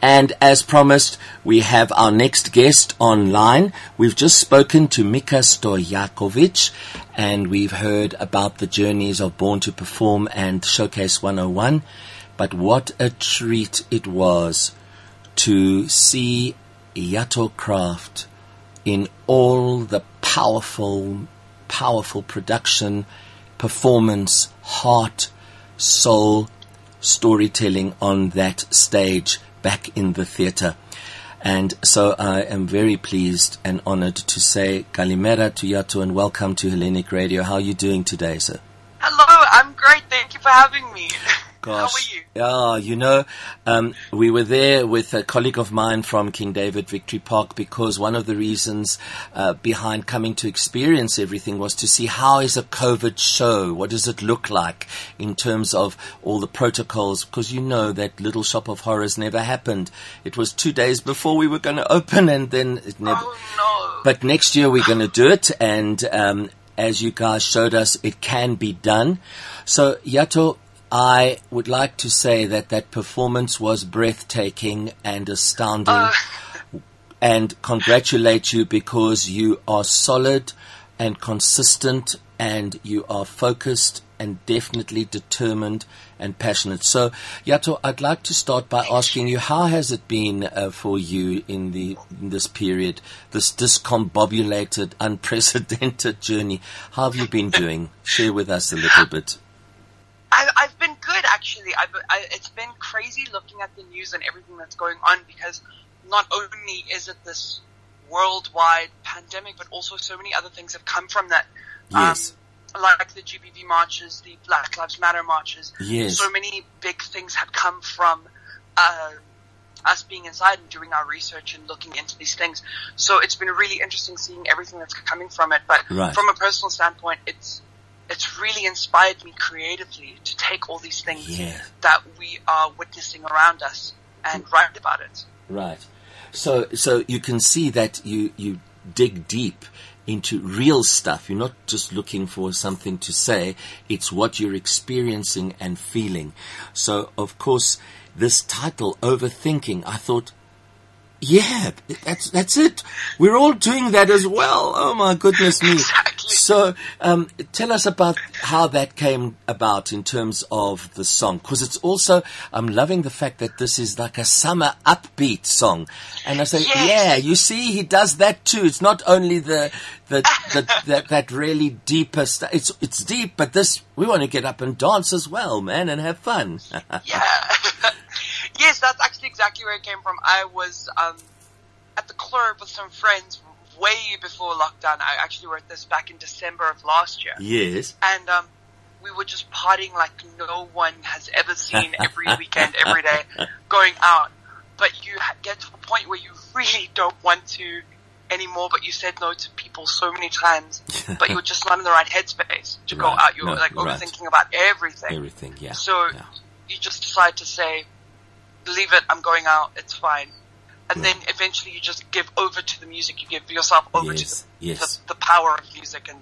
And as promised, we have our next guest online. We've just spoken to Mika Stojakovic and we've heard about the journeys of Born to Perform and Showcase 101. But what a treat it was to see Yahto Kraft in all the powerful, powerful production, performance, heart, soul, storytelling on that stage back in the theatre. And so I am very pleased and honored to say Kalimera to Yahto and welcome to Hellenic Radio. How are you doing today, sir? Hello, I'm great. Thank you for having me. Gosh. How are you? Yeah, you know, um, we were there with a colleague of mine from King David Victory Park because one of the reasons uh, behind coming to experience everything was to see how is a COVID show? What does it look like in terms of all the protocols? Because you know that Little Shop of Horrors never happened. It was two days before we were going to open, and then it never. Oh no. But next year we're going to do it, and um, as you guys showed us, it can be done. So, Yahto, I would like to say that that performance was breathtaking and astounding, Uh. and congratulate you because you are solid and consistent, and you are focused and definitely determined and passionate. So, Yahto, I'd like to start by asking you, how has it been uh, for you in the in this period, this discombobulated, unprecedented journey? How have you been doing? Share with us a little bit. I, I've been good actually. I've, I, it's been crazy looking at the news and everything that's going on because not only is it this worldwide pandemic, but also so many other things have come from that. Yes. Um, like the GBV marches, the Black Lives Matter marches. Yes. So many big things have come from uh, us being inside and doing our research and looking into these things. So it's been really interesting seeing everything that's coming from it. But Right. from a personal standpoint, it's it's really inspired me creatively to take all these things Yeah. that we are witnessing around us and write about it. Right. So, so you can see that you, you dig deep into real stuff. You're not just looking for something to say. It's what you're experiencing and feeling. So, of course, this title, Overthinking, I thought, yeah, that's, that's it. We're all doing that as well. Oh my goodness me. Exactly. So, um, tell us about how that came about in terms of the song, because it's also I'm loving the fact that this is like a summer upbeat song, and I say, Yes. yeah, you see, he does that too. It's not only the the, the that that really deeper stuff. It's it's deep, but this we want to get up and dance as well, man, and have fun. Yeah. yes, that's actually exactly where it came from. I was um, at the club with some friends way before lockdown. I actually wrote this back in December of last year. yes. And um, we were just partying like no one has ever seen every weekend, every day, going out. But you get to a point where you really don't want to anymore, but you said no to people so many times, but you're just not in the right headspace to go out. You're No, like right. overthinking about everything. Everything, yeah. So yeah. you just decide to say, leave it, I'm going out, it's fine. And then eventually you just give over to the music, you give yourself over Yes, to the, yes. the, the power of music and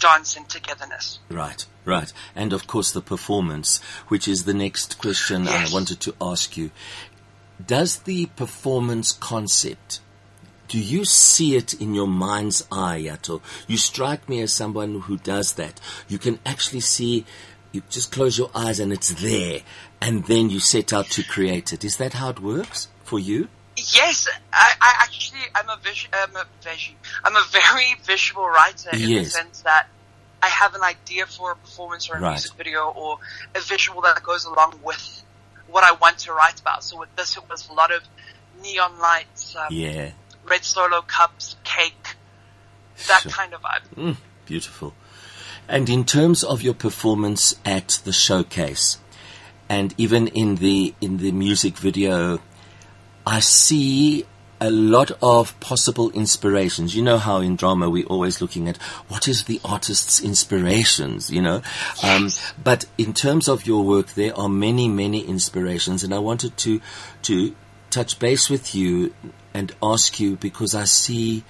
dance and togetherness. Right, right. And of course the performance, which is the next question Yes. I wanted to ask you. Does the performance concept, do you see it in your mind's eye, Yahto? You strike me as someone who does that. You can actually see, you just close your eyes and it's there, and then you set out to create it. Is that how it works for you? Yes, I, I actually, I'm a, vis- I'm a visual, I'm a very visual writer in the Yes. sense that I have an idea for a performance or a Right. music video or a visual that goes along with what I want to write about. So with this, it was a lot of neon lights, um, Yeah. red solo cups, cake, that Sure. kind of vibe. Mm, beautiful. And in terms of your performance at the showcase, and even in the in the music video, I see a lot of possible inspirations. You know how in drama we're always looking at what is the artist's inspirations, you know? Um, but in terms of your work, there are many, many inspirations, and I wanted to to touch base with you and ask you because I see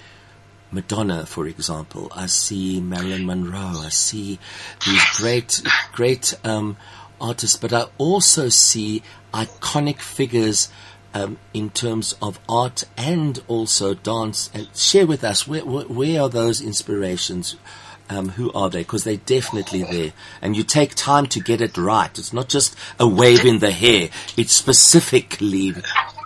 Madonna, for example. I see Marilyn Monroe. I see these great, great um, artists, but I also see iconic figures um, in terms of art and also dance. And share with us where, where, where are those inspirations? Um, who are they? Because they're definitely there. And you take time to get it right. It's not just a wave in the hair. It's specifically,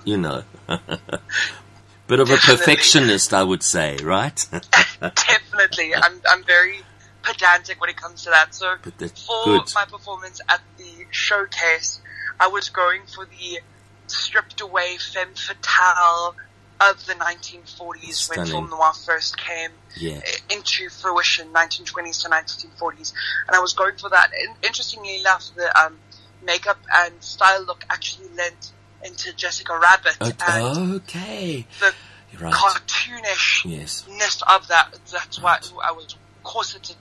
you know, bit of a perfectionist, I would say, right? Definitely. I'm, I'm very pedantic when it comes to that. So for good. my performance at the showcase, I was going for the stripped away femme fatale of the 1940s Stunning. when film noir first came Yeah. into fruition, 1920s to 1940s, and I was going for that. And interestingly enough, the um, makeup and style look actually lent into Jessica Rabbit and Oh, Okay. the Right. cartoonish Yes. of that. That's why I was corseted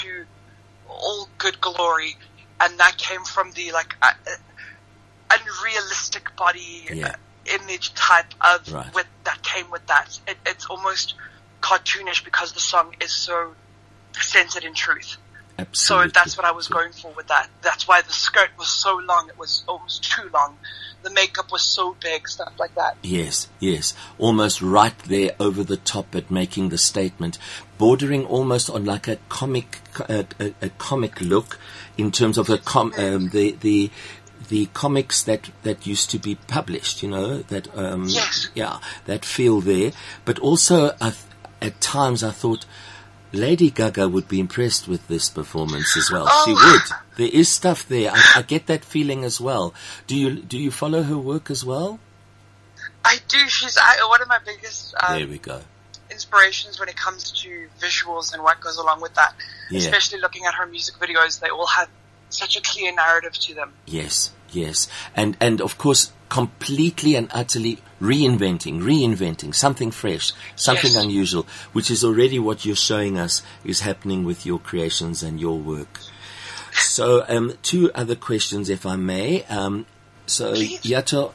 to all good glory, and that came from the like uh, uh, unrealistic body Yeah. uh, image type of Right. with that came with that. It, it's almost cartoonish because the song is so centered in truth. So that's what I was going for with that. That's why the skirt was so long. It was almost too long. The makeup was so big, stuff like that. Yes, yes. Almost right there over the top at making the statement, bordering almost on like a comic, a, a, a comic look in terms of the com, um, the, the, the comics that, that used to be published, you know, that, um, Yes. yeah, that feel there. But also, at times I thought, Lady Gaga would be impressed with this performance as well. She Oh. would. There is stuff there. I, I get that feeling as well. Do you do you follow her work as well? I do. She's I, one of my biggest um, there we go. inspirations when it comes to visuals and what goes along with that. Yeah. Especially looking at her music videos, they all have such a clear narrative to them. Yes, yes, and and of course, completely and utterly reinventing, reinventing something fresh, something Yes. unusual, which is already what you're showing us is happening with your creations and your work. So, um, two other questions, if I may. Um, so, Please. Yahto,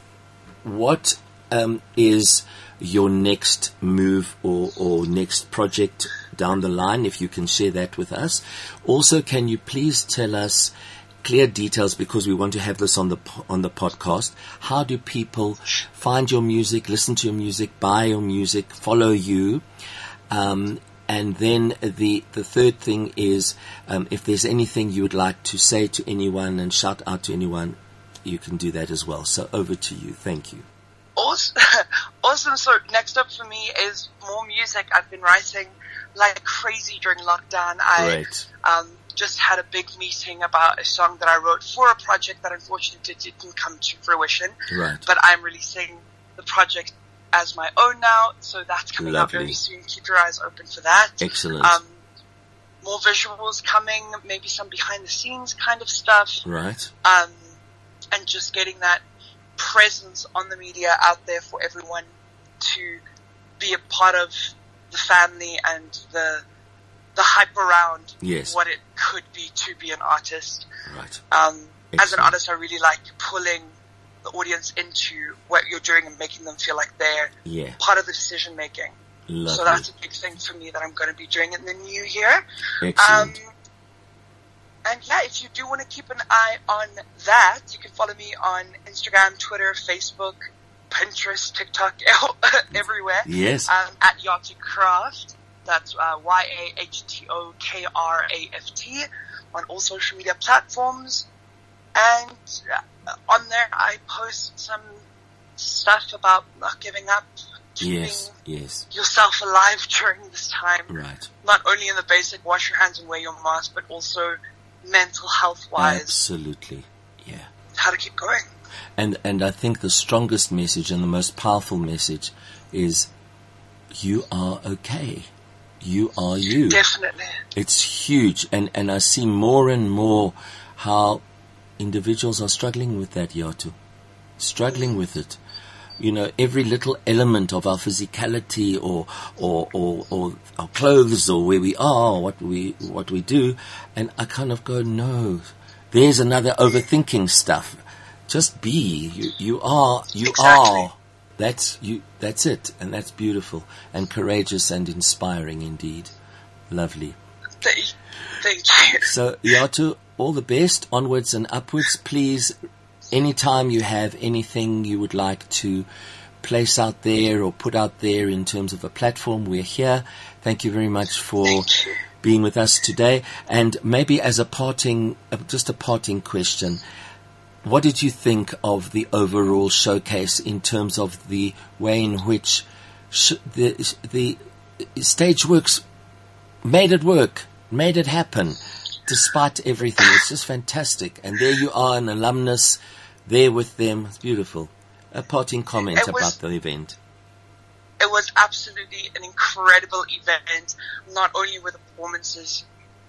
what um, is your next move or, or next project down the line, if you can share that with us? Also, can you please tell us clear details because we want to have this on the on the podcast. How do people find your music, listen to your music, buy your music, follow you? Um, and then the the third thing is, um, if there's anything you would like to say to anyone and shout out to anyone, you can do that as well. So over to you. Thank you. Awesome. awesome. So next up for me is more music. I've been writing like crazy during lockdown. I Great. um, just had a big meeting about a song that I wrote for a project that unfortunately didn't come to fruition. Right. But I'm releasing the project as my own now, so that's coming Lovely. very soon. Keep your eyes open for that. Excellent. Um, more visuals coming, maybe some behind the scenes kind of stuff, right. um, and just getting that presence on the media out there for everyone to be a part of the family and the the hype around Yes. what it could be to be an artist. Right. Um, as an artist, I really like pulling the audience into what you're doing and making them feel like they're Yeah. part of the decision making. Lovely. So that's a big thing for me that I'm going to be doing in the new year. Um, and yeah, if you do want to keep an eye on that, you can follow me on Instagram, Twitter, Facebook, Pinterest, TikTok, everywhere. yes. Um, at Yahto Kraft. That's uh, Y-A-H-T-O-K-R-A-F-T on all social media platforms. And uh, on there, I post some stuff about not giving up, keeping yes. Yes. yourself alive during this time. Right. Not only in the basic wash your hands and wear your mask, but also mental health wise, Absolutely. Yeah. how to keep going. And and I think the strongest message and the most powerful message is you are okay. You are you. Definitely. It's huge and, and I see more and more how individuals are struggling with that Yahto. Struggling with it. You know, every little element of our physicality or or, or, or our clothes or where we are, what we what we do and I kind of go, No, there's another overthinking stuff. Just be. You you are you Exactly. are that's you that's it and that's beautiful and courageous and inspiring indeed. Lovely. Thank, thank you. So, Yahto, all the best, onwards and upwards. Please anytime you have anything you would like to place out there or put out there in terms of a platform, we're here. Thank you very much for being with us today. And maybe as a parting, uh, just a parting question, what did you think of the overall showcase in terms of the way in which sh- the, the stage works made it work, made it happen, despite everything? It's just fantastic. And there you are, an alumnus there with them. It's beautiful. A parting comment was- about the event. it was absolutely an incredible event. Not only were the performances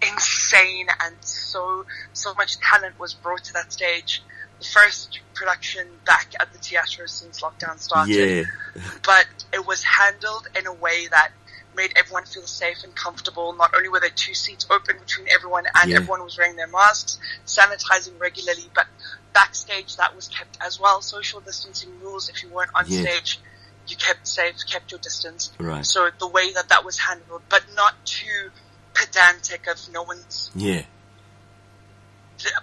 insane and so so much talent was brought to that stage. First production back at the theatre since lockdown started. Yeah. But it was handled in a way that made everyone feel safe and comfortable. Not only were there two seats open between everyone and Yeah. everyone was wearing their masks, sanitizing regularly, but backstage that was kept as well. Social distancing rules if you weren't on Yeah. stage you kept safe, kept your distance. Right. So the way that that was handled, but not too pedantic of no one's Yeah.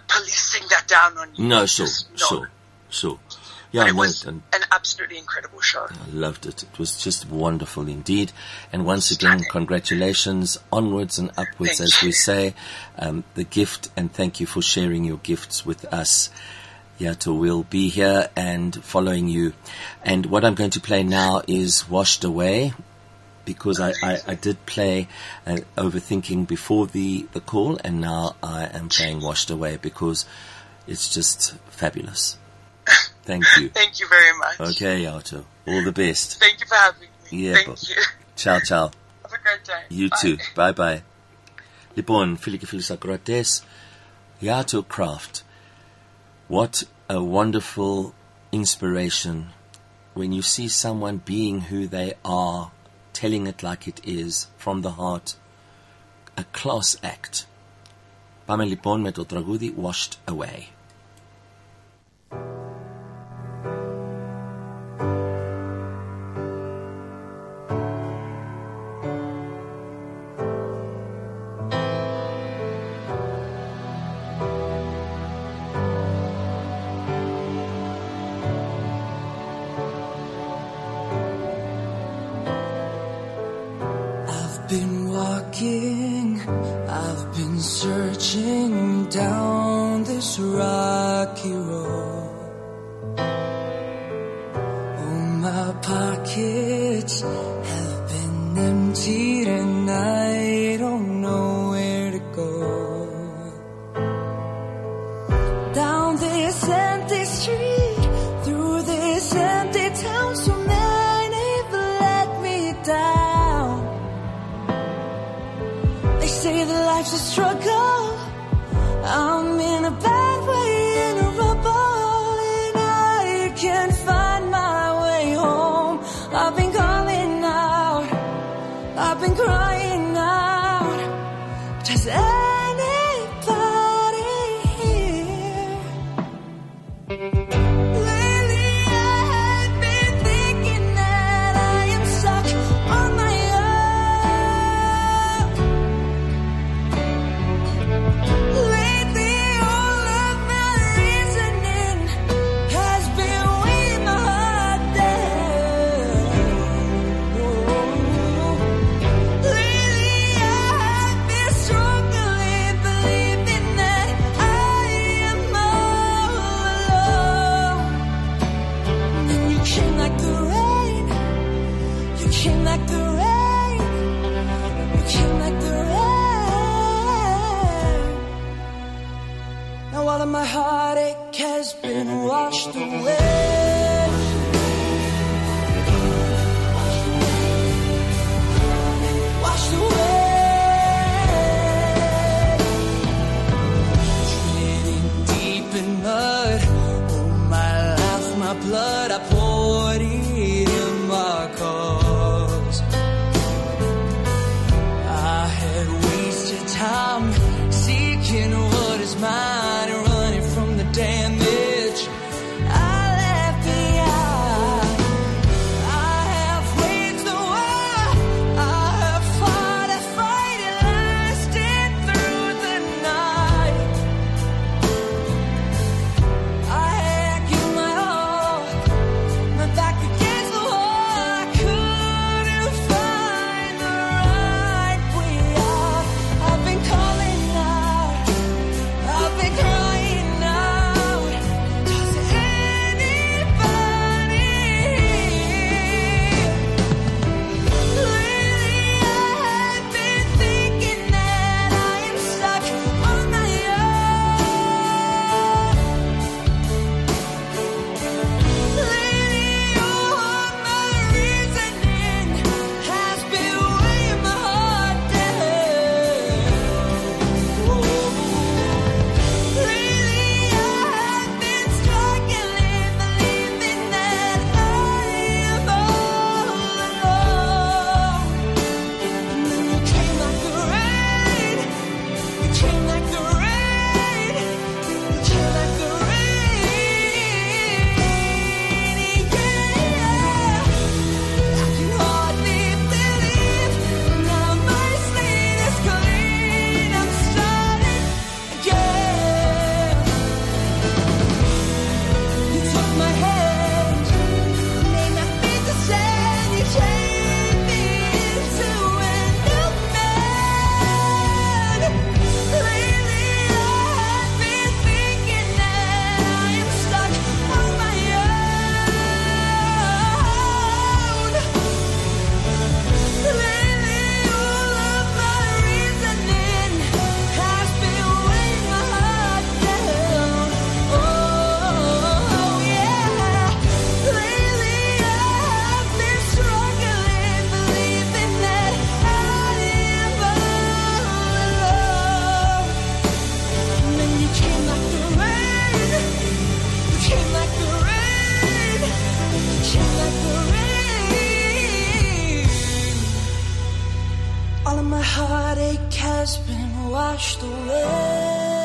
Policing that down on you. No, sure, Just no. sure, sure. But Yeah, it no, was and an absolutely incredible show. I loved it. It was just wonderful indeed. And once again, congratulations, onwards and upwards, Thank as we say. Um, the gift, and thank you for sharing your gifts with us. Yahto will be here and following you. And what I'm going to play now is Washed Away, because I, I, I did play uh, Overthinking before the, the call, and now I am playing Washed Away because it's just fabulous. Thank you. Thank you very much. Okay, Yahto. All the best. Thank you for having me. Yeah, Thank bo. you. Ciao, ciao. Have a great day. You bye. too. Bye bye. Lipon φίλοι και φίλοι Yahto Kraft. What a wonderful inspiration when you see someone being who they are telling it like it is, from the heart, a class act. Pamela Born met washed away. This rocky road. Oh, my pockets have been emptied and All of my heartache has been washed away.